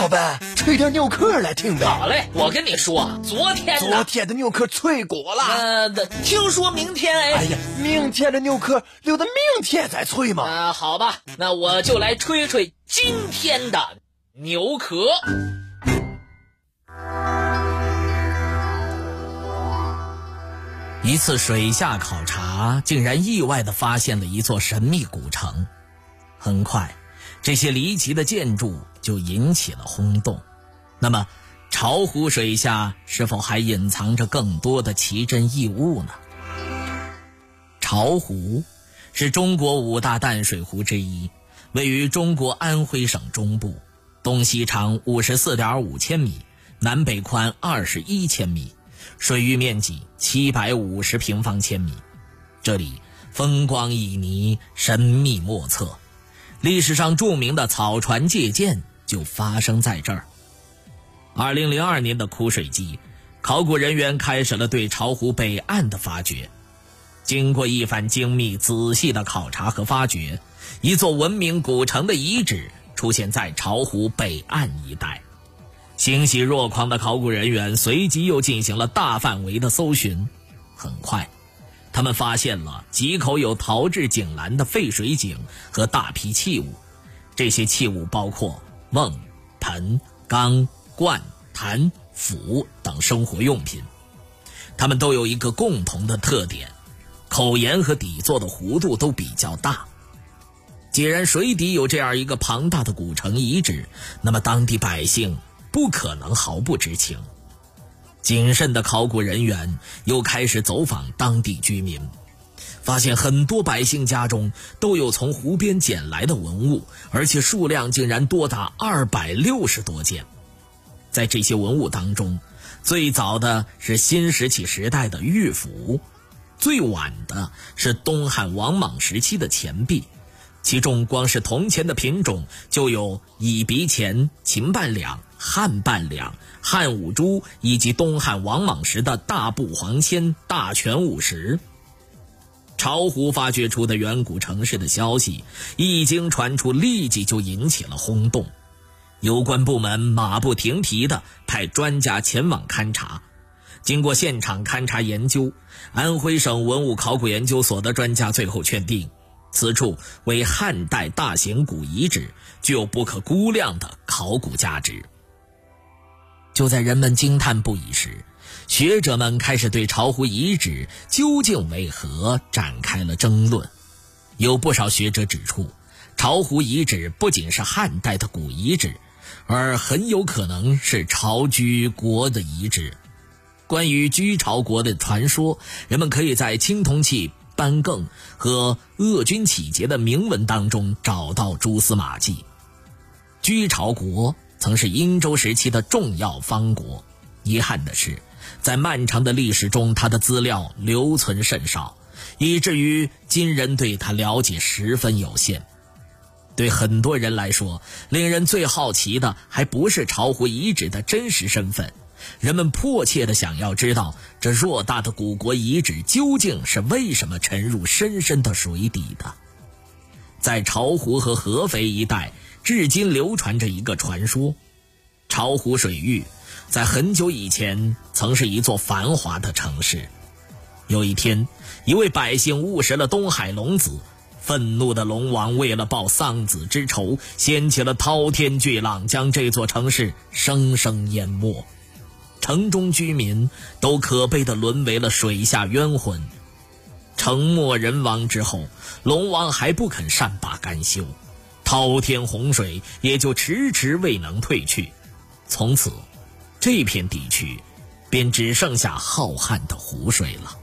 老板，吹点牛壳来听呗。好嘞，我跟你说，昨天昨天的牛壳脆骨了。呃，听说明天哎。哎呀，明天的牛壳留到明天再吹嘛。啊，好吧，那我就来吹吹今天的牛壳。一次水下考察，竟然意外的发现了一座神秘古城。很快，这些离奇的建筑就引起了轰动。那么，巢湖水下是否还隐藏着更多的奇珍异物呢？巢湖是中国五大淡水湖之一，位于中国安徽省中部，东西长五十四点五千米，南北宽二十一千米。水域面积七百五十平方千米，这里风光旖旎，神秘莫测。历史上著名的草船借箭就发生在这儿。二零零二年的枯水季，考古人员开始了对巢湖北岸的发掘。经过一番精密仔细的考察和发掘，一座文明古城的遗址出现在巢湖北岸一带。欣喜若狂的考古人员随即又进行了大范围的搜寻，很快，他们发现了几口有陶制井栏的废水井和大批器物。这些器物包括瓮、盆、缸、罐、坛、釜等生活用品，它们都有一个共同的特点：口沿和底座的弧度都比较大。既然水底有这样一个庞大的古城遗址，那么当地百姓。不可能毫不知情。谨慎的考古人员又开始走访当地居民，发现很多百姓家中都有从湖边捡来的文物，而且数量竟然多达二百六十多件。在这些文物当中，最早的是新石器时代的玉斧，最晚的是东汉王莽时期的钱币。其中，光是铜钱的品种就有乙鼻钱、秦半两、汉半两、汉五铢，以及东汉王莽时的大布黄千、大全五十。巢湖发掘出的远古城市的消息一经传出，立即就引起了轰动。有关部门马不停蹄地派专家前往勘察。经过现场勘察研究，安徽省文物考古研究所的专家最后确定。此处为汉代大型古遗址，具有不可估量的考古价值。就在人们惊叹不已时，学者们开始对巢湖遗址究竟为何展开了争论。有不少学者指出，巢湖遗址不仅是汉代的古遗址，而很有可能是巢居国的遗址。关于居巢国的传说，人们可以在青铜器。班更和鄂军启节的铭文当中找到蛛丝马迹。居巢国曾是殷周时期的重要方国，遗憾的是，在漫长的历史中，他的资料留存甚少，以至于今人对他了解十分有限。对很多人来说，令人最好奇的还不是巢湖遗址的真实身份。人们迫切地想要知道，这偌大的古国遗址究竟是为什么沉入深深的水底的？在巢湖和合肥一带，至今流传着一个传说：巢湖水域在很久以前曾是一座繁华的城市。有一天，一位百姓误食了东海龙子，愤怒的龙王为了报丧子之仇，掀起了滔天巨浪，将这座城市生生淹没。城中居民都可悲地沦为了水下冤魂。城没人亡之后，龙王还不肯善罢甘休，滔天洪水也就迟迟未能退去。从此，这片地区便只剩下浩瀚的湖水了。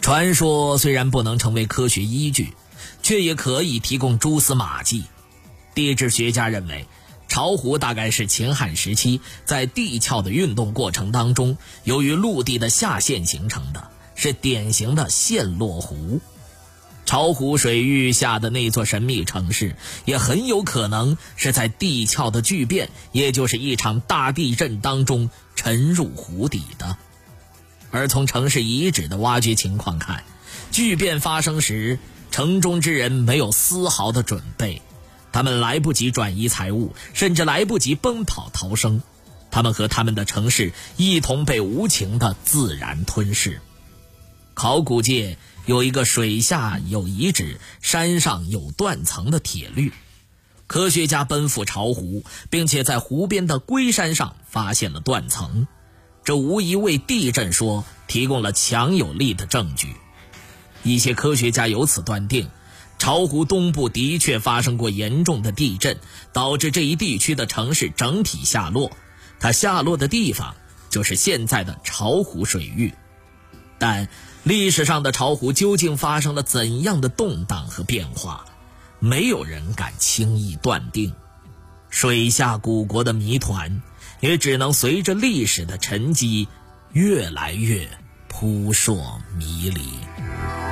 传说虽然不能成为科学依据，却也可以提供蛛丝马迹。地质学家认为。巢湖大概是秦汉时期在地壳的运动过程当中，由于陆地的下陷形成的，是典型的陷落湖。巢湖水域下的那座神秘城市，也很有可能是在地壳的巨变，也就是一场大地震当中沉入湖底的。而从城市遗址的挖掘情况看，巨变发生时，城中之人没有丝毫的准备。他们来不及转移财物，甚至来不及奔跑逃生，他们和他们的城市一同被无情的自然吞噬。考古界有一个水下有遗址、山上有断层的铁律，科学家奔赴巢湖，并且在湖边的龟山上发现了断层，这无疑为地震说提供了强有力的证据。一些科学家由此断定。巢湖东部的确发生过严重的地震，导致这一地区的城市整体下落。它下落的地方就是现在的巢湖水域。但历史上的巢湖究竟发生了怎样的动荡和变化，没有人敢轻易断定。水下古国的谜团，也只能随着历史的沉积，越来越扑朔迷离。